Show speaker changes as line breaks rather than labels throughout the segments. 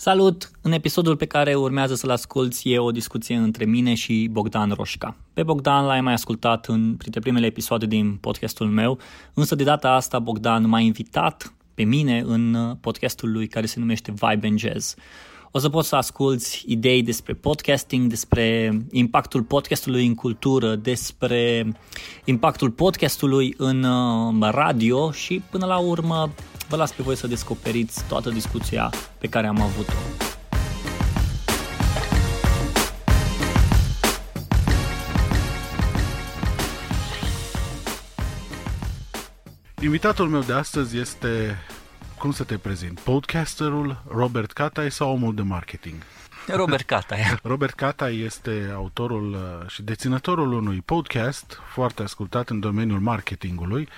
Salut! În episodul pe care urmează să-l asculti e o discuție între mine și Bogdan Roșca. Pe Bogdan l-ai mai ascultat în printre primele episoade din podcastul meu, însă de data asta Bogdan m-a invitat pe mine în podcastul lui care se numește Vibe and Jazz. O să poți să asculti idei despre podcasting, despre impactul podcastului în cultură, despre impactul podcastului în uh, radio și până la urmă vă las pe voi să descoperiți toată discuția pe care am avut-o.
Invitatul meu de astăzi este, cum să te prezint, podcasterul Robert Catai sau omul de marketing?
Robert Catai.
Robert Catai este autorul uh, și deținătorul unui podcast foarte ascultat în domeniul marketingului,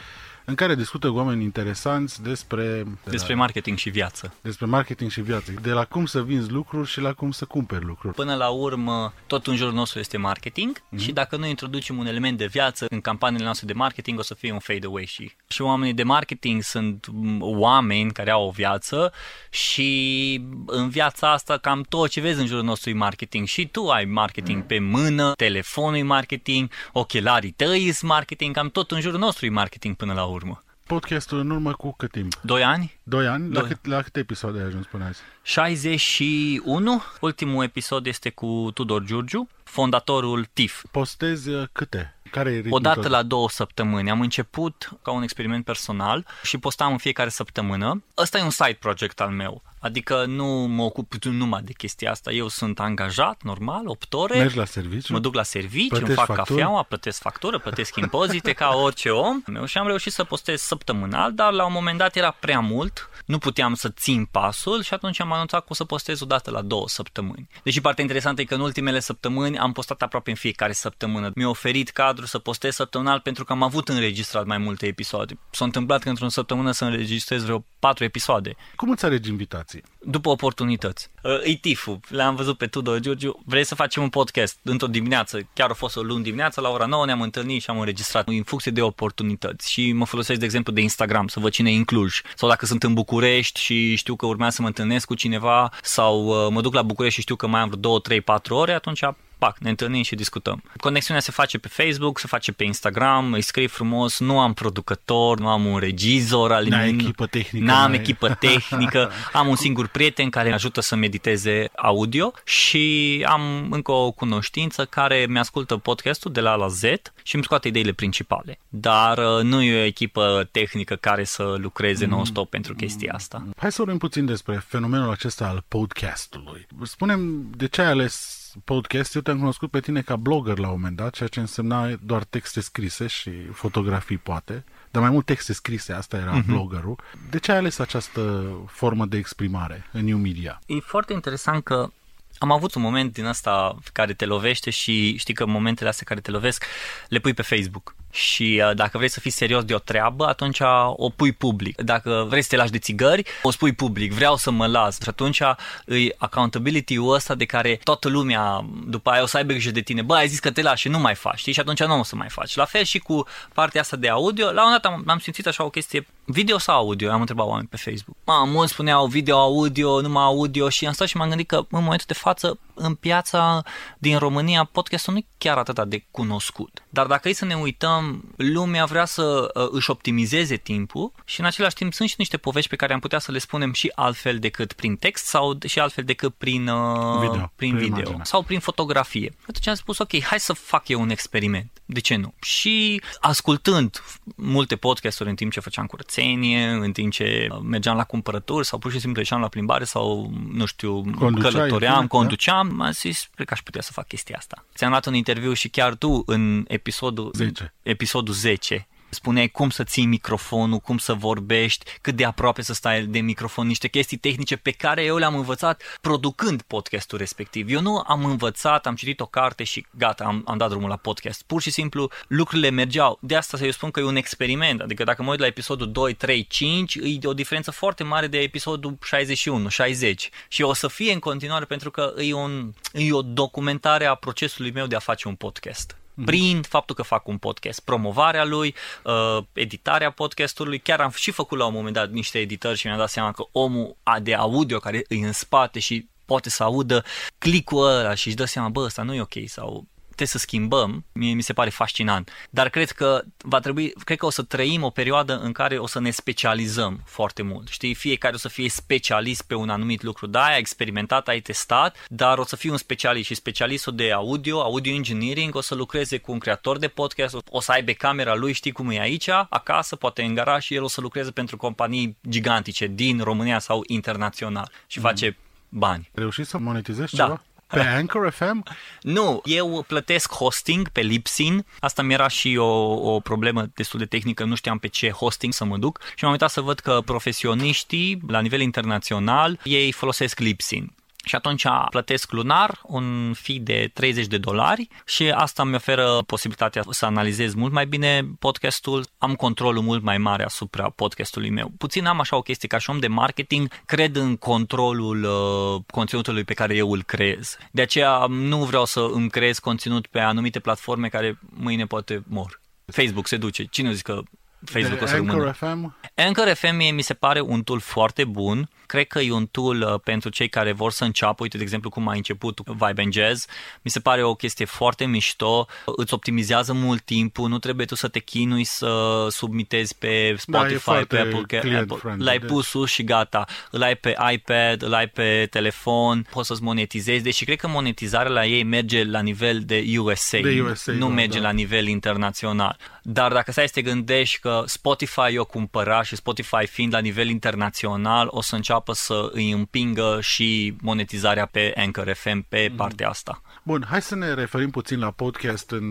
în care discută cu oameni interesanți despre...
De despre la, marketing și viață.
Despre marketing și viață. De la cum să vinzi lucruri și la cum să cumperi lucruri.
Până la urmă, tot în jurul nostru este marketing mm-hmm. și dacă noi introducem un element de viață în campaniile noastre de marketing, o să fie un fade away și. Și oamenii de marketing sunt oameni care au o viață și în viața asta cam tot ce vezi în jurul nostru e marketing. Și tu ai marketing mm. pe mână, telefonul e marketing, ochelarii tăi sunt marketing, cam tot în jurul nostru e marketing până la urmă urmă.
Podcastul în urmă cu cât timp?
Doi ani.
Doi ani? Doi. La, cât, la câte episoade ai ajuns până azi?
61. Ultimul episod este cu Tudor Giurgiu, fondatorul TIF.
Postezi uh, câte? Care e
o dată la două săptămâni. Am început ca un experiment personal și postam în fiecare săptămână. Ăsta e un side project al meu. Adică nu mă ocup numai de chestia asta. Eu sunt angajat, normal, 8 ore.
Mergi la serviciu?
Mă duc la serviciu, îmi fac factură? cafeaua, plătesc factură, plătesc impozite ca orice om. Și am reușit să postez săptămânal, dar la un moment dat era prea mult. Nu puteam să țin pasul și atunci am anunțat că o să postez o dată la două săptămâni. Deși partea interesantă e că în ultimele săptămâni am postat aproape în fiecare săptămână. Mi-a oferit cadru să postez săptămânal pentru că am avut înregistrat mai multe episoade. S-a întâmplat că într-o săptămână să înregistrez vreo patru episoade.
Cum îți alegi invitații?
După oportunități. Uh, e tifu. Le-am văzut pe Tudor Giurgiu. Vrei să facem un podcast într-o dimineață? Chiar a fost o luni dimineață, la ora 9 ne-am întâlnit și am înregistrat în funcție de oportunități. Și mă folosesc de exemplu de Instagram, să văd cine e în Cluj. Sau dacă sunt în București și știu că urmează să mă întâlnesc cu cineva sau uh, mă duc la București și știu că mai am vreo 2, 3, 4 ore, atunci pac, ne întâlnim și discutăm. Conexiunea se face pe Facebook, se face pe Instagram, îi scrii frumos, nu am producător, nu am un regizor, al
N-ai echipă tehnică.
N-am echipă tehnică, am un singur prieten care ajută să mediteze audio și am încă o cunoștință care mi-ascultă podcastul de la A la Z și îmi scoate ideile principale. Dar uh, nu e o echipă tehnică care să lucreze mm. non-stop pentru chestia asta.
Hai să vorbim puțin despre fenomenul acesta al podcastului. Spunem de ce ai ales podcast, eu te-am cunoscut pe tine ca blogger la un moment dat, ceea ce însemna doar texte scrise și fotografii poate, dar mai mult texte scrise, asta era uh-huh. bloggerul. De ce ai ales această formă de exprimare în new media?
E foarte interesant că am avut un moment din asta care te lovește și știi că momentele astea care te lovesc le pui pe Facebook. Și uh, dacă vrei să fii serios de o treabă, atunci o pui public. Dacă vrei să te lași de țigări, o spui public. Vreau să mă las. Și atunci îi accountability-ul ăsta de care toată lumea după aia o să aibă grijă de tine. Bă, ai zis că te lași și nu mai faci, știi? Și atunci nu o să mai faci. La fel și cu partea asta de audio. La un dat am, am simțit așa o chestie video sau audio? Am întrebat oameni pe Facebook. Ma, mulți spuneau video, audio, numai audio și am stat și m-am gândit că în momentul de față în piața din România podcastul nu e chiar atât de cunoscut. Dar dacă e să ne uităm, lumea vrea să uh, își optimizeze timpul și în același timp sunt și niște povești pe care am putea să le spunem și altfel decât prin text sau și altfel decât prin, uh,
video,
prin video sau prin fotografie. Atunci am spus, ok, hai să fac eu un experiment. De ce nu? Și ascultând multe podcasturi în timp ce făceam curățenie, în timp ce mergeam la cumpărături sau pur și simplu ieșeam la plimbare sau, nu știu, Conduceai, călătoream, conduceam, da? M-am zis, cred că aș putea să fac chestia asta. Ți-am luat un interviu și chiar tu în episodul
10,
episodul 10 spuneai cum să ții microfonul, cum să vorbești, cât de aproape să stai de microfon, niște chestii tehnice pe care eu le-am învățat producând podcastul respectiv. Eu nu am învățat, am citit o carte și gata, am, am dat drumul la podcast. Pur și simplu lucrurile mergeau. De asta să eu spun că e un experiment. Adică dacă mă uit la episodul 2, 3, 5, e o diferență foarte mare de episodul 61, 60. Și o să fie în continuare pentru că e, un, e o documentare a procesului meu de a face un podcast. Prin faptul că fac un podcast, promovarea lui, uh, editarea podcastului. Chiar am și făcut la un moment dat niște editări și mi-am dat seama că omul de audio care îi în spate și poate să audă clicul ăla și își dă seama, bă, ăsta nu e ok sau să schimbăm, mie mi se pare fascinant. Dar cred că va trebui, cred că o să trăim o perioadă în care o să ne specializăm foarte mult. Știi, fiecare o să fie specialist pe un anumit lucru. Da, ai experimentat, ai testat, dar o să fii un specialist și specialistul de audio, audio engineering, o să lucreze cu un creator de podcast, o să aibă camera lui, știi cum e aici, acasă, poate în garaj și el o să lucreze pentru companii gigantice din România sau internațional și mm. face bani.
Reușiți să monetizezi
da.
ceva? Pe Anchor FM?
Nu, eu plătesc hosting pe Lipsin. Asta mi era și o, o problemă destul de tehnică, nu știam pe ce hosting să mă duc și m-am uitat să văd că profesioniștii la nivel internațional ei folosesc Lipsin și atunci plătesc lunar un fee de 30 de dolari și asta mi oferă posibilitatea să analizez mult mai bine podcastul, am controlul mult mai mare asupra podcastului meu. Puțin am așa o chestie ca și om de marketing, cred în controlul uh, conținutului pe care eu îl creez. De aceea nu vreau să îmi creez conținut pe anumite platforme care mâine poate mor. Facebook se duce. Cine zice că Facebook
de
o să
Anchor
rămână?
FM?
Anchor FM mie mi se pare un tool foarte bun cred că e un tool uh, pentru cei care vor să înceapă, uite de exemplu cum ai început Vibe and Jazz, mi se pare o chestie foarte mișto, îți optimizează mult timpul, nu trebuie tu să te chinui să submitezi pe Spotify,
da,
pe Apple, Apple. l-ai
deci-
pus sus și gata, îl ai pe iPad, îl ai pe telefon, poți să-ți monetizezi, deși cred că monetizarea la ei merge la nivel de USA,
de USA
nu
da,
merge
da.
la nivel internațional. Dar dacă stai să te gândești că Spotify o cumpăraș și Spotify fiind la nivel internațional, o să înceapă să îi împingă și monetizarea pe Anchor FM pe mm. partea asta.
Bun, hai să ne referim puțin la podcast în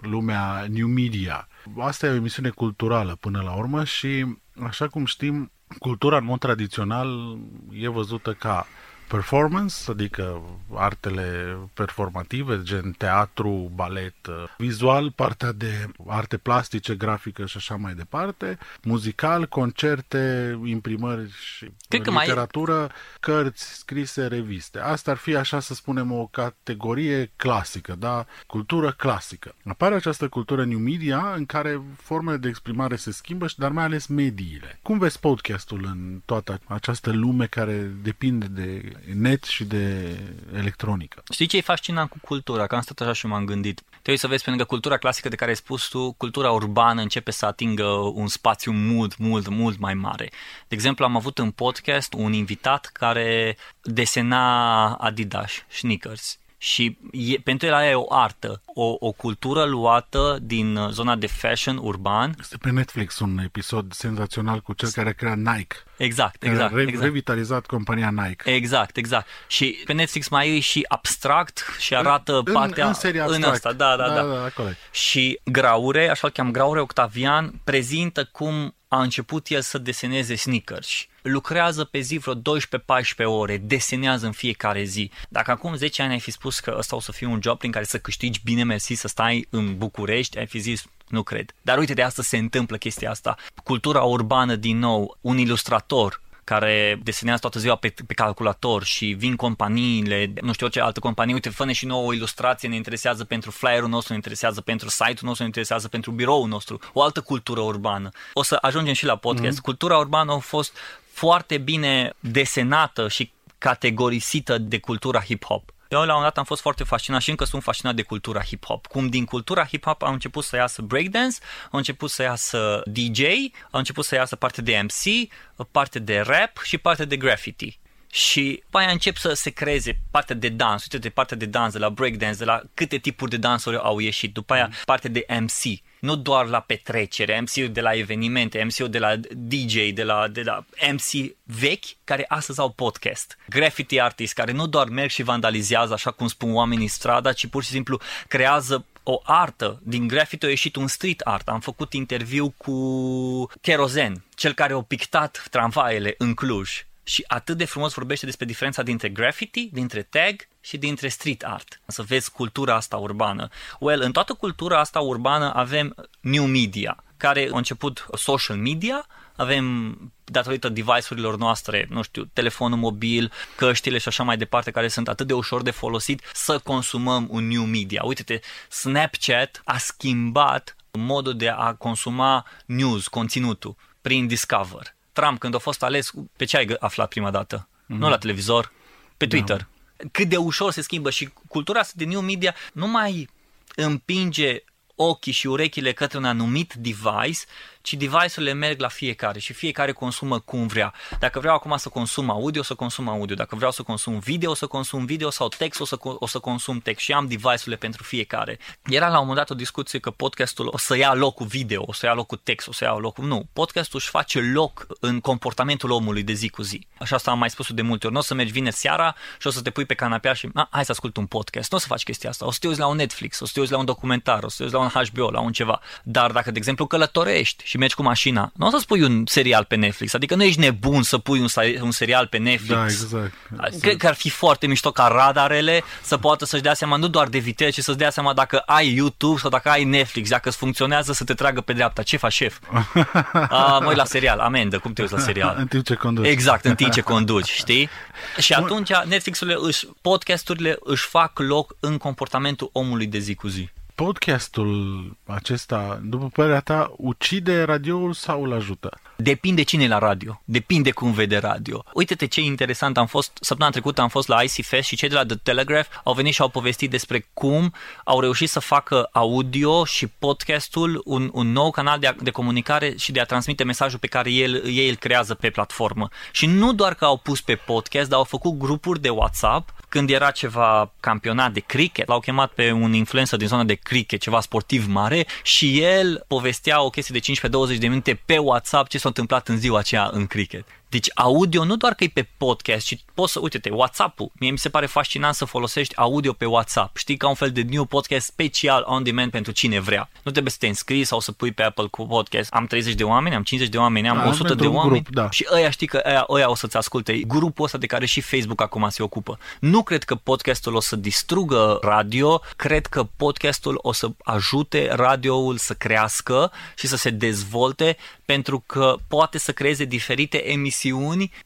lumea new media. Asta e o emisiune culturală până la urmă și, așa cum știm, cultura în mod tradițional e văzută ca performance, adică artele performative, gen teatru, balet, vizual, partea de arte plastice, grafică și așa mai departe, muzical, concerte, imprimări și
Cred că
literatură,
mai...
cărți scrise, reviste. Asta ar fi, așa să spunem, o categorie clasică, da? Cultură clasică. Apare această cultură new media în care formele de exprimare se schimbă, dar mai ales mediile. Cum vezi podcastul în toată această lume care depinde de net și de electronică.
Știi ce e fascinant cu cultura? Că am stat așa și m-am gândit. Trebuie să vezi, pentru că cultura clasică de care ai spus tu, cultura urbană începe să atingă un spațiu mult, mult, mult mai mare. De exemplu, am avut în podcast un invitat care desena Adidas, sneakers și e, pentru el aia e o artă, o, o cultură luată din uh, zona de fashion urban.
Este pe Netflix un episod senzațional cu cel care a creat Nike.
Exact, exact.
Care a re-
exact.
revitalizat compania Nike.
Exact, exact. Și pe Netflix mai e și abstract și arată
în,
partea
în, seria
în
abstract.
asta, da, da, da.
da, da
și Graure, așa îl cheam Graure Octavian, prezintă cum a început el să deseneze sneakers. Lucrează pe zi vreo 12-14 ore, desenează în fiecare zi. Dacă acum 10 ani ai fi spus că ăsta o să fie un job prin care să câștigi bine mersi, să stai în București, ai fi zis nu cred. Dar uite, de asta se întâmplă chestia asta. Cultura urbană, din nou, un ilustrator care desenează toată ziua pe, pe calculator și vin companiile, nu știu ce altă companie, uite, fă și nouă o ilustrație, ne interesează pentru flyerul nostru, ne interesează pentru site-ul nostru, ne interesează pentru biroul nostru, o altă cultură urbană. O să ajungem și la podcast. Mm-hmm. Cultura urbană a fost foarte bine desenată și categorisită de cultura hip-hop. Eu la un dat am fost foarte fascinat și încă sunt fascinat de cultura hip-hop. Cum din cultura hip-hop au început să iasă breakdance, au început să iasă DJ, au început să iasă parte de MC, parte de rap și parte de graffiti. Și după aia încep să se creeze partea de dans, uite de partea de dans, de la breakdance, de la câte tipuri de dansuri au ieșit, după aia partea de MC, nu doar la petrecere, MC-ul de la evenimente, MC-ul de la DJ, de la, de la MC vechi, care astăzi au podcast. Graffiti artist, care nu doar merg și vandalizează, așa cum spun oamenii strada, ci pur și simplu creează o artă. Din graffiti a ieșit un street art. Am făcut interviu cu Kerozen, cel care a pictat tramvaiele în Cluj și atât de frumos vorbește despre diferența dintre graffiti, dintre tag și dintre street art. Să vezi cultura asta urbană. Well, în toată cultura asta urbană avem new media, care a început social media, avem datorită device-urilor noastre, nu știu, telefonul mobil, căștile și așa mai departe, care sunt atât de ușor de folosit, să consumăm un new media. Uite-te, Snapchat a schimbat modul de a consuma news, conținutul, prin Discover. Trump, când a fost ales, pe ce ai aflat prima dată? Mm-hmm. Nu la televizor, pe da. Twitter. Da. Cât de ușor se schimbă și cultura asta de new media nu mai împinge ochii și urechile către un anumit device, ci device-urile merg la fiecare și fiecare consumă cum vrea. Dacă vreau acum să consum audio, să consum audio. Dacă vreau să consum video, să consum video sau text, o să, o să consum text și am device-urile pentru fiecare. Era la un moment dat o discuție că podcastul o să ia locul video, o să ia locul text, o să ia locul... Nu, podcastul își face loc în comportamentul omului de zi cu zi. Așa asta am mai spus de multe ori. Nu o să mergi vineri seara și o să te pui pe canapea și a, hai să ascult un podcast. Nu o să faci chestia asta. O să te uiți la un Netflix, o să te uiți la un documentar, o să te uiți la un HBO, la un ceva. Dar dacă, de exemplu, călătorești și mergi cu mașina, nu o să spui un serial pe Netflix. Adică nu ești nebun să pui un, un serial pe Netflix.
Da, exact. exact.
Cred că ar fi foarte mișto ca radarele să poată să-și dea seama nu doar de viteză, ci să-ți dea seama dacă ai YouTube sau dacă ai Netflix, dacă îți funcționează să te tragă pe dreapta. Ce faci, șef? A, mă la serial, amendă, cum te uiți la serial?
în timp ce conduci.
Exact, în timp ce conduci, știi? Și atunci Netflix-urile, își, podcasturile își fac loc în comportamentul omului de zi cu zi
podcastul acesta, după părerea ta, ucide radioul sau îl ajută?
Depinde cine e la radio, depinde cum vede radio. Uite-te ce interesant, am fost, săptămâna trecută am fost la IC Fest și cei de la The Telegraph au venit și au povestit despre cum au reușit să facă audio și podcastul un, un nou canal de, a, de comunicare și de a transmite mesajul pe care el, ei îl creează pe platformă. Și nu doar că au pus pe podcast, dar au făcut grupuri de WhatsApp când era ceva campionat de cricket, l-au chemat pe un influencer din zona de cricket, ceva sportiv mare și el povestea o chestie de 15-20 de minute pe WhatsApp ce s-a întâmplat în ziua aceea în cricket. Deci audio nu doar că e pe podcast, ci poți să, uite-te, WhatsApp-ul. Mie mi se pare fascinant să folosești audio pe WhatsApp. Știi, ca un fel de new podcast special on demand pentru cine vrea. Nu trebuie să te înscrii sau să pui pe Apple cu podcast. Am 30 de oameni, am 50 de oameni, am da, 100 de oameni grup, da. și ăia știi că ăia, ăia o să-ți asculte. Grupul ăsta de care și Facebook acum se ocupă. Nu cred că podcastul o să distrugă radio, cred că podcastul o să ajute radioul să crească și să se dezvolte pentru că poate să creeze diferite emisiuni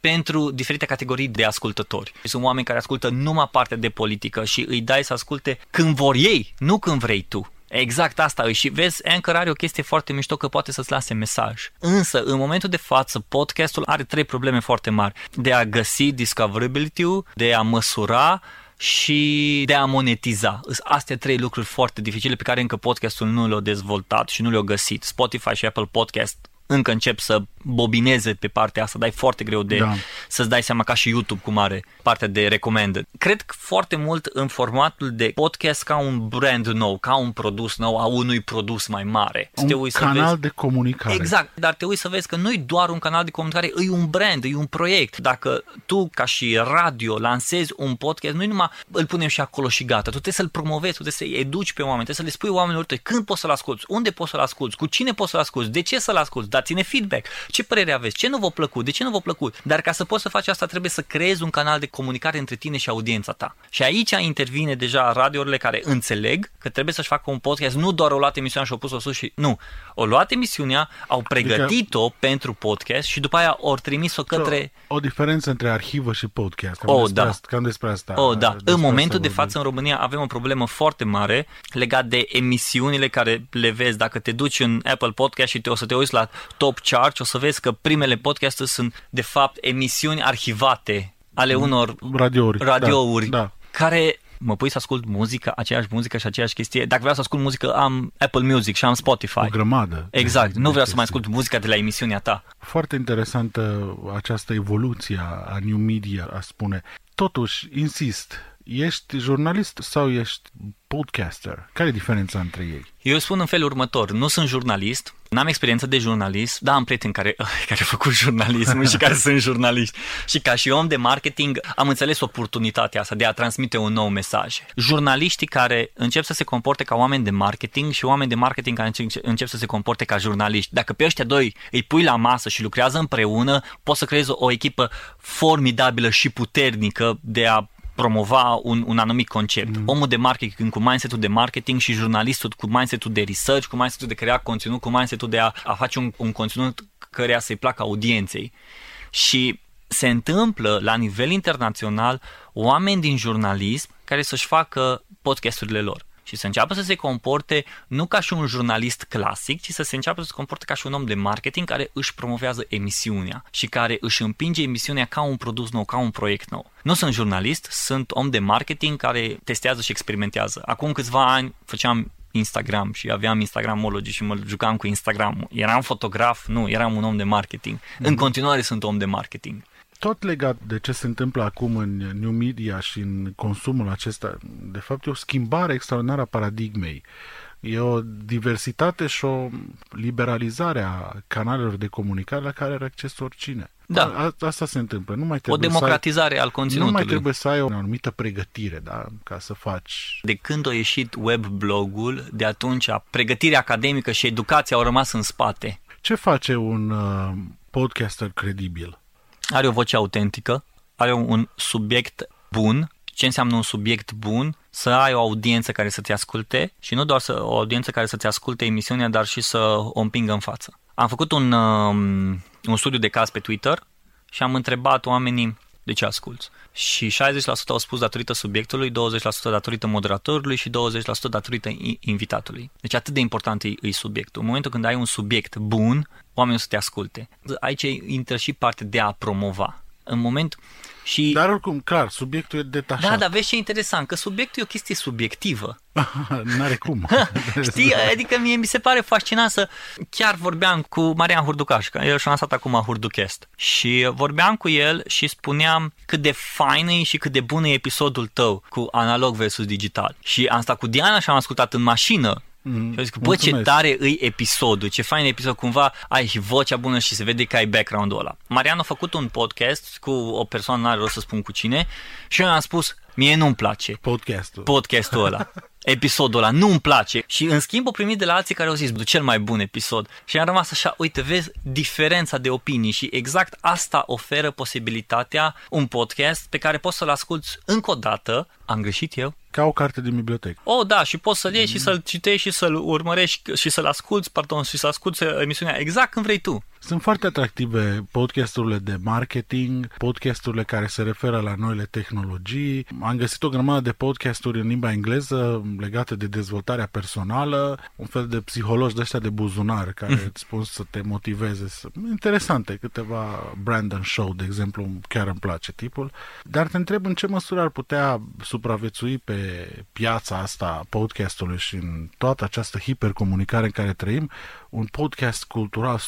pentru diferite categorii de ascultători. Sunt oameni care ascultă numai partea de politică și îi dai să asculte când vor ei, nu când vrei tu. Exact asta și vezi, Anchor are o chestie foarte mișto că poate să-ți lase mesaj. Însă, în momentul de față, podcastul are trei probleme foarte mari. De a găsi discoverability-ul, de a măsura și de a monetiza. Astea trei lucruri foarte dificile pe care încă podcastul nu le-a dezvoltat și nu le-a găsit. Spotify și Apple Podcast încă încep să bobineze pe partea asta, dar e foarte greu de da. să-ți dai seama ca și YouTube cum are partea de recomanded. Cred că foarte mult în formatul de podcast ca un brand nou, ca un produs nou, a unui produs mai mare.
Un
te
uiți canal
să vezi...
de comunicare.
Exact, dar te uiți să vezi că nu e doar un canal de comunicare, e un brand, e un proiect. Dacă tu ca și radio lansezi un podcast, nu numai îl punem și acolo și gata, tu trebuie să-l promovezi, tu trebuie să-i educi pe oameni, trebuie să le spui oamenilor tăi când poți să-l asculti, unde poți să-l asculti, cu cine poți să-l asculti, de ce să-l asculti, dați-ne feedback. Ce părere aveți? Ce nu v-a plăcut? De ce nu v-a plăcut? Dar ca să poți să faci asta trebuie să creezi un canal de comunicare între tine și audiența ta. Și aici intervine deja radiourile care înțeleg că trebuie să-și facă un podcast, nu doar o luat emisiunea și o pus-o sus și nu. O luat emisiunea, au pregătit-o adică... pentru podcast și după aia au trimis-o către...
O, o diferență între arhivă și podcast. Cam, oh, despre, da. asta, cam despre asta.
Oh, da. Despre în momentul de față în România avem o problemă foarte mare legat de emisiunile care le vezi. Dacă te duci în Apple Podcast și te, o să te uiți la top chart, o să vezi că primele podcasturi sunt de fapt emisiuni arhivate ale mm. unor
radiouri,
radiouri
da, da.
care mă pui să ascult muzică, aceeași muzică și aceeași chestie. Dacă vreau să ascult muzică, am Apple Music și am Spotify. O
grămadă.
Exact. Nu vreau să mai ascult muzica de la emisiunea ta.
Foarte interesantă această evoluție a new media, a spune. Totuși, insist, ești jurnalist sau ești podcaster? Care e diferența între ei?
Eu spun în felul următor, nu sunt jurnalist, n-am experiență de jurnalist, dar am prieteni care, care au făcut jurnalism și care sunt jurnaliști. Și ca și om de marketing am înțeles oportunitatea asta de a transmite un nou mesaj. Jurnaliștii care încep să se comporte ca oameni de marketing și oameni de marketing care încep să se comporte ca jurnaliști. Dacă pe ăștia doi îi pui la masă și lucrează împreună, poți să creezi o echipă formidabilă și puternică de a promova un, un anumit concept. Mm. Omul de marketing cu mindset-ul de marketing și jurnalistul cu mindset-ul de research, cu mindset-ul de crea conținut, cu mindset-ul de a, a face un, un conținut căreia să-i placă audienței. Și se întâmplă la nivel internațional oameni din jurnalism care să-și facă podcasturile lor și să înceapă să se comporte nu ca și un jurnalist clasic, ci să se înceapă să se comporte ca și un om de marketing care își promovează emisiunea și care își împinge emisiunea ca un produs nou, ca un proiect nou. Nu sunt jurnalist, sunt om de marketing care testează și experimentează. Acum câțiva ani făceam Instagram și aveam Instagramology și mă jucam cu Instagram. Eram fotograf? Nu, eram un om de marketing. Mm-hmm. În continuare sunt om de marketing
tot legat de ce se întâmplă acum în new media și în consumul acesta, de fapt e o schimbare extraordinară a paradigmei. E o diversitate și o liberalizare a canalelor de comunicare la care are acces oricine.
Da.
A, asta se întâmplă. Nu mai
trebuie o democratizare
să ai,
al conținutului.
Nu mai trebuie să ai o anumită pregătire, da, ca să faci.
De când a ieșit webblogul, de atunci pregătirea academică și educația au rămas în spate.
Ce face un uh, podcaster credibil?
Are o voce autentică, are un subiect bun. Ce înseamnă un subiect bun? Să ai o audiență care să te asculte și nu doar să, o audiență care să te asculte emisiunea, dar și să o împingă în față. Am făcut un, um, un studiu de caz pe Twitter și am întrebat oamenii de ce asculți. Și 60% au spus datorită subiectului, 20% datorită moderatorului și 20% datorită invitatului. Deci atât de important e, e subiectul. În momentul când ai un subiect bun, oamenii o să te asculte. Aici intră și partea de a promova. În moment și...
Dar oricum, clar, subiectul e detașat.
Da, dar vezi ce interesant, că subiectul e o chestie subiectivă.
N-are cum.
Știi, adică mie mi se pare fascinant să... Chiar vorbeam cu Marian Hurducaș, că el și-a lansat acum Hurduchest. Și vorbeam cu el și spuneam cât de fain e și cât de bun e episodul tău cu analog versus digital. Și am stat cu Diana și am ascultat în mașină Mm, și zic, bă, ce tare îi episodul, ce fain episod, cumva ai și vocea bună și se vede că ai background-ul ăla. Marian a făcut un podcast cu o persoană, n-are rost să spun cu cine, și eu am spus, mie nu-mi place
podcastul,
podcastul ăla. episodul ăla, nu-mi place. Și în schimb o primit de la alții care au zis, cel mai bun episod. Și am rămas așa, uite, vezi diferența de opinii și exact asta oferă posibilitatea un podcast pe care poți să-l asculti încă o dată. Am greșit eu?
Ca o carte din bibliotecă.
Oh, da, și poți să-l iei mm. și să-l citești și să-l urmărești și să-l asculti, pardon, și să asculti emisiunea exact când vrei tu.
Sunt foarte atractive podcasturile de marketing, podcasturile care se referă la noile tehnologii. Am găsit o grămadă de podcasturi în limba engleză legate de dezvoltarea personală, un fel de psihologi de ăștia de buzunar care mm. îți spun să te motiveze. Să... Interesante, câteva Brandon Show, de exemplu, chiar îmi place tipul. Dar te întreb în ce măsură ar putea supraviețui pe piața asta podcastului și în toată această hipercomunicare în care trăim, un podcast cultural 100%.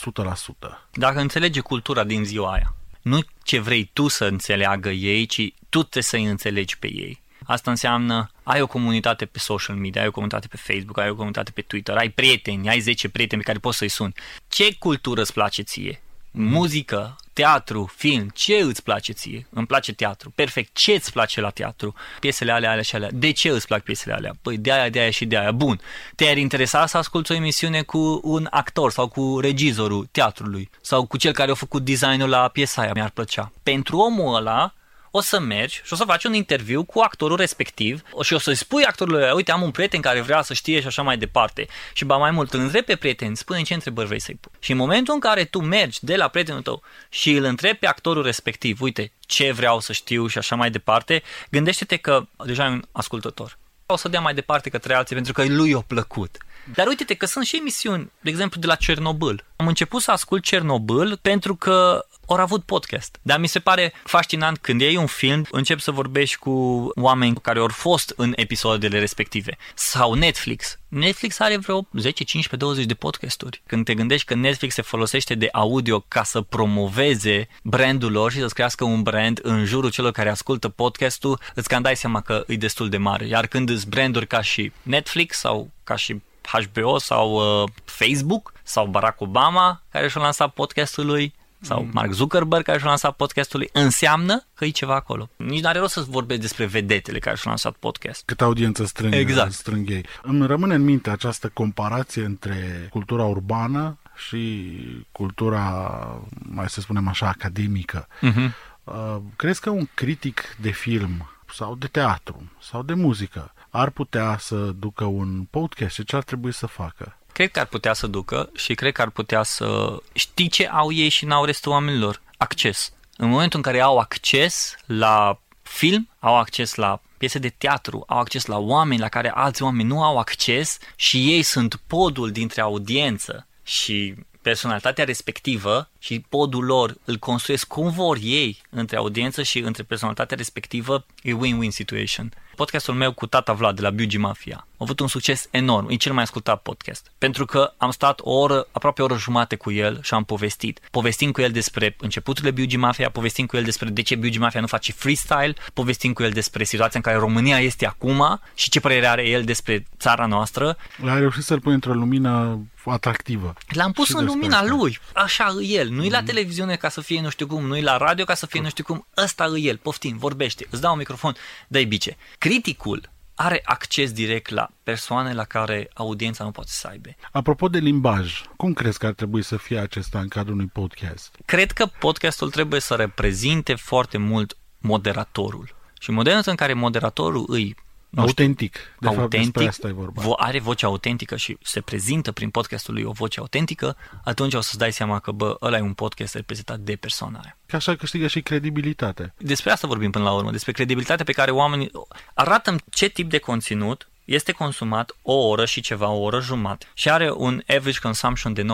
Dacă înțelege cultura din ziua aia, nu ce vrei tu să înțeleagă ei, ci tu te să-i înțelegi pe ei. Asta înseamnă ai o comunitate pe social media, ai o comunitate pe Facebook, ai o comunitate pe Twitter, ai prieteni, ai 10 prieteni pe care poți să-i suni. Ce cultură îți place ție? Muzică, teatru, film, ce îți place ție? Îmi place teatru. Perfect. Ce îți place la teatru? Piesele alea, alea și alea. De ce îți plac piesele alea? Păi de aia, de aia și de aia. Bun. Te-ar interesa să asculti o emisiune cu un actor sau cu regizorul teatrului sau cu cel care a făcut designul la piesa aia. Mi-ar plăcea. Pentru omul ăla, o să mergi și o să faci un interviu cu actorul respectiv și o să-i spui actorului, uite, am un prieten care vrea să știe și așa mai departe. Și ba mai mult, îl întrebi pe prieten, spune ce întrebări vrei să-i pui. Și în momentul în care tu mergi de la prietenul tău și îl întrebi pe actorul respectiv, uite, ce vreau să știu și așa mai departe, gândește-te că deja e un ascultător. O să dea mai departe către alții pentru că lui i-a plăcut. Dar uite-te că sunt și emisiuni, de exemplu, de la Cernobâl. Am început să ascult Cernobâl pentru că ori avut podcast. Dar mi se pare fascinant când iei un film, încep să vorbești cu oameni care au fost în episoadele respective. Sau Netflix. Netflix are vreo 10, 15, 20 de podcasturi. Când te gândești că Netflix se folosește de audio ca să promoveze brandul lor și să-ți crească un brand în jurul celor care ascultă podcastul, îți cam dai seama că e destul de mare. Iar când îți branduri ca și Netflix sau ca și HBO sau uh, Facebook sau Barack Obama care și-a lansat podcastul lui sau mm. Mark Zuckerberg care și-a lansat podcastul înseamnă că e ceva acolo. Nici nu are rost să vorbesc despre vedetele care și-au lansat podcast.
Cât audiență strâng,
exact.
strâng ei. Îmi rămâne în minte această comparație între cultura urbană și cultura, mai să spunem așa, academică. Uh-huh. Uh, crezi că un critic de film sau de teatru sau de muzică ar putea să ducă un podcast și ce ar trebui să facă?
cred că ar putea să ducă și cred că ar putea să știi ce au ei și n-au restul oamenilor. Acces. În momentul în care au acces la film, au acces la piese de teatru, au acces la oameni la care alți oameni nu au acces și ei sunt podul dintre audiență și personalitatea respectivă și podul lor îl construiesc cum vor ei între audiență și între personalitatea respectivă, e win-win situation podcastul meu cu tata Vlad de la Beauty Mafia. A avut un succes enorm, e cel mai ascultat podcast. Pentru că am stat o oră, aproape o oră jumate cu el și am povestit. Povestim cu el despre începuturile Beauty Mafia, povestim cu el despre de ce Beauty Mafia nu face freestyle, povestim cu el despre situația în care România este acum și ce părere are el despre țara noastră.
A reușit să-l pune într-o lumină atractivă.
L-am pus în lumina asta. lui, așa e el. Nu-i mm-hmm. la televiziune ca să fie nu știu cum, nu-i la radio ca să fie nu știu cum. Ăsta e el, poftim, vorbește, îți dau un microfon, dai bice. Criticul are acces direct la persoane la care audiența nu poate să aibă.
Apropo de limbaj, cum crezi că ar trebui să fie acesta în cadrul unui podcast?
Cred că podcastul trebuie să reprezinte foarte mult moderatorul. Și modelul în care moderatorul îi
autentic. De
autentic,
fapt, asta e vorba.
are voce autentică și se prezintă prin podcastul lui o voce autentică, atunci o să-ți dai seama că, bă, ăla e un podcast reprezentat de persoana aia.
Că așa câștigă și credibilitate.
Despre asta vorbim până la urmă, despre credibilitatea pe care oamenii... Arată ce tip de conținut este consumat o oră și ceva, o oră jumătate și are un average consumption de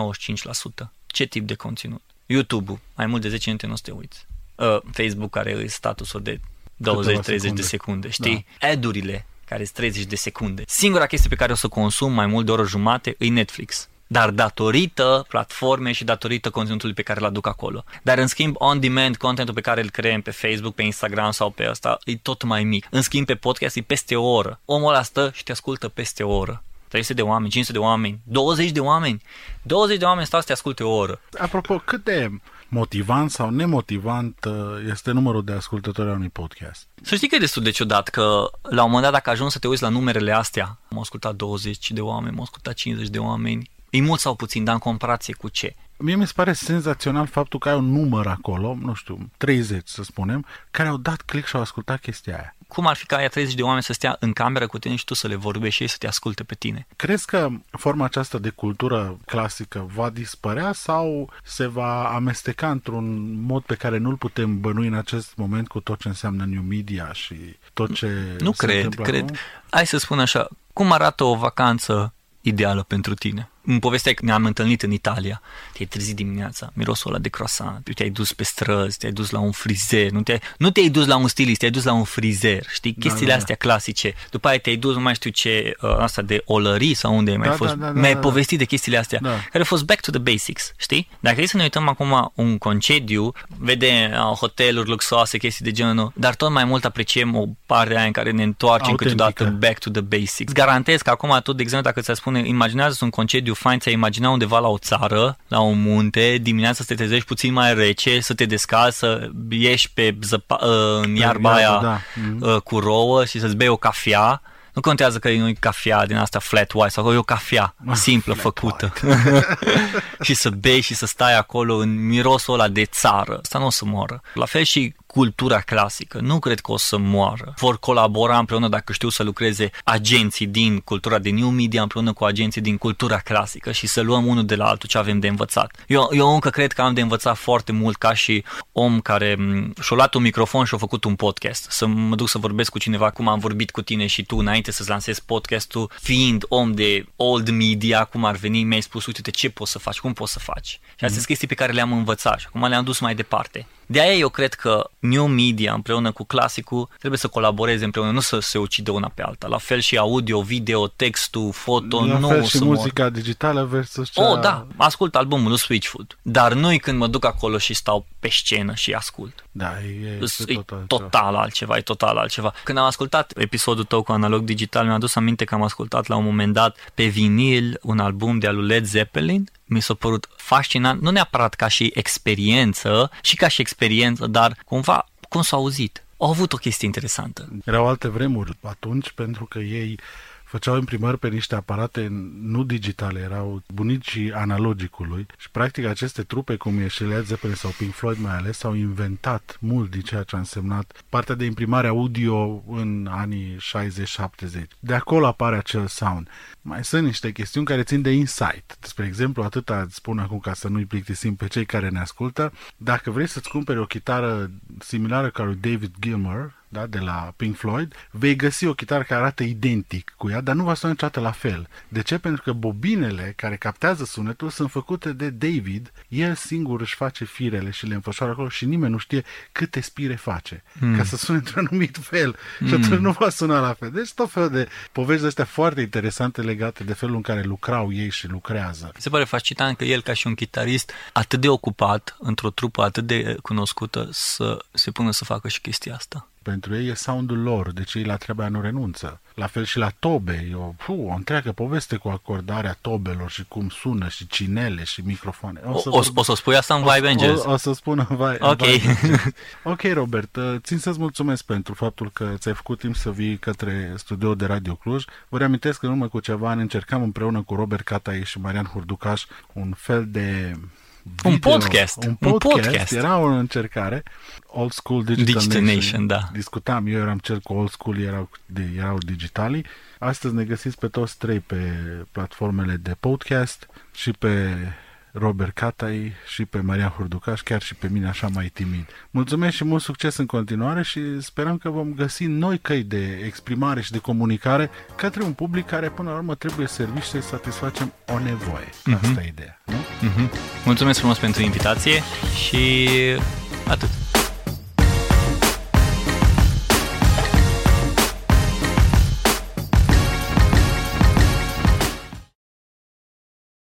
95%. Ce tip de conținut? YouTube-ul, mai mult de 10 minute nu să te uiți. Uh, Facebook care e statusul de 20-30 de secunde, știi? Da. Ad-urile care sunt 30 de secunde. Singura chestie pe care o să consum mai mult de o oră jumate e Netflix. Dar datorită platformei și datorită conținutului pe care îl aduc acolo. Dar în schimb, on-demand, contentul pe care îl creăm pe Facebook, pe Instagram sau pe asta, e tot mai mic. În schimb, pe podcast e peste o oră. Omul ăla stă și te ascultă peste o oră. 300 de oameni, 500 de oameni, 20 de oameni. 20 de oameni stau să te asculte o oră.
Apropo, cât de motivant sau nemotivant uh, este numărul de ascultători a unui podcast.
Să știi că e destul de ciudat că la un moment dat dacă ajungi să te uiți la numerele astea, am ascultat 20 de oameni, am ascultat 50 de oameni, e mult sau puțin, dar în comparație cu ce?
Mie mi se pare senzațional faptul că ai un număr acolo, nu știu, 30 să spunem, care au dat click și au ascultat chestia aia
cum ar fi ca aia 30 de oameni să stea în cameră cu tine și tu să le vorbești și ei să te asculte pe tine?
Crezi că forma aceasta de cultură clasică va dispărea sau se va amesteca într-un mod pe care nu-l putem bănui în acest moment cu tot ce înseamnă new media și tot ce
Nu cred, cred. Acum? Hai să spun așa, cum arată o vacanță ideală pentru tine? Îmi povestea că ne-am întâlnit în Italia. Te-ai trezit dimineața, mirosul ăla de croissant, te-ai dus pe străzi, te-ai dus la un frizer, nu, te nu te-ai dus la un stilist, te-ai dus la un frizer, știi? Da, Chestiile da, da. astea clasice. După aia te-ai dus, nu mai știu ce, uh, asta de olării sau unde ai mai da, fost. Da, da, mi-ai da, da. povestit de chestiile astea, da. care au fost back to the basics, știi? Dacă e să ne uităm acum un concediu, vede uh, hoteluri luxoase, chestii de genul, dar tot mai mult apreciem o parte aia în care ne întoarcem câteodată back to the basics. Garantez că acum tu, de exemplu, dacă ți-a spune, imaginează un concediu fain, ți-ai imagina undeva la o țară, la un munte, dimineața să te trezești puțin mai rece, să te descalzi, să ieși pe zăpa, ă, în iarba aia da. mm-hmm. cu rouă și să-ți bei o cafea. Nu contează că nu e cafea din asta flat white sau că e o cafea simplă făcută. și să bei și să stai acolo în mirosul ăla de țară. Asta nu o să moară. La fel și cultura clasică. Nu cred că o să moară. Vor colabora împreună dacă știu să lucreze agenții din cultura de new media împreună cu agenții din cultura clasică și să luăm unul de la altul ce avem de învățat. Eu, eu încă cred că am de învățat foarte mult ca și om care și-a luat un microfon și a făcut un podcast. Să mă duc să vorbesc cu cineva cum am vorbit cu tine și tu înainte să-ți lansezi podcastul, fiind om de old media, cum ar veni, mi-ai spus, uite ce poți să faci, cum poți să faci. Și astea sunt mm. chestii pe care le-am învățat și acum le-am dus mai departe. De aia eu cred că new media împreună cu clasicul trebuie să colaboreze împreună, nu să se ucide una pe alta. La fel și audio, video, textul, foto,
La
nu
fel și muzica mor. digitală versus cea...
Oh, da, ascult albumul lui Switchfoot. Dar nu când mă duc acolo și stau pe scenă și ascult.
Da, e,
e, e total, total altceva, e total altceva. Când am ascultat episodul tău cu analog digital, mi-am adus aminte că am ascultat la un moment dat pe vinil un album de al Led Zeppelin mi s-a părut fascinant, nu neapărat ca și experiență, și ca și experiență, dar cumva cum s-a auzit. Au avut o chestie interesantă.
Erau alte vremuri atunci pentru că ei făceau imprimări pe niște aparate nu digitale, erau bunicii analogicului și practic aceste trupe, cum e și Led Zeppelin sau Pink Floyd mai ales, au inventat mult din ceea ce a însemnat partea de imprimare audio în anii 60-70. De acolo apare acel sound. Mai sunt niște chestiuni care țin de insight. Spre exemplu, atâta spun acum ca să nu-i plictisim pe cei care ne ascultă, dacă vrei să-ți cumperi o chitară similară ca lui David Gilmer, da, de la Pink Floyd, vei găsi o chitară care arată identic cu ea, dar nu va suna niciodată la fel. De ce? Pentru că bobinele care captează sunetul sunt făcute de David, el singur își face firele și le înfășoară acolo și nimeni nu știe câte spire face, mm. ca să sune într-un anumit fel mm. și atunci hmm. nu va suna la fel. Deci tot felul de povești de astea foarte interesante legate de felul în care lucrau ei și lucrează.
Se pare fascinant că el, ca și un chitarist atât de ocupat, într-o trupă atât de cunoscută, să se pună să facă și chestia asta.
Pentru ei e soundul lor, deci ei la treaba nu renunță. La fel și la tobe, e o, fu, o întreagă poveste cu acordarea tobelor și cum sună și cinele și microfoane.
O să, o, o, o să spui asta în Vibe Angels?
O, o, o să spun în Vibe
Ok.
ok, Robert, uh, țin să-ți mulțumesc pentru faptul că ți-ai făcut timp să vii către studio de Radio Cluj. Vă reamintesc că în urmă cu ceva ani încercam împreună cu Robert Catai și Marian Hurducaș un fel de
Video, un podcast.
Un podcast. Un podcast. Era o încercare. Old School Digital,
Digital Nation. Nation. da.
Discutam, eu eram cel cu Old School, erau, de, erau digitalii. Astăzi ne găsiți pe toți trei pe platformele de podcast și pe Robert Catai și pe Maria Hurducaș, chiar și pe mine așa mai timid. Mulțumesc și mult succes în continuare și sperăm că vom găsi noi căi de exprimare și de comunicare către un public care până la urmă trebuie servit și să satisfacem o nevoie. Uh-huh. Asta e ideea. Nu?
Uh-huh. Mulțumesc frumos pentru invitație și atât.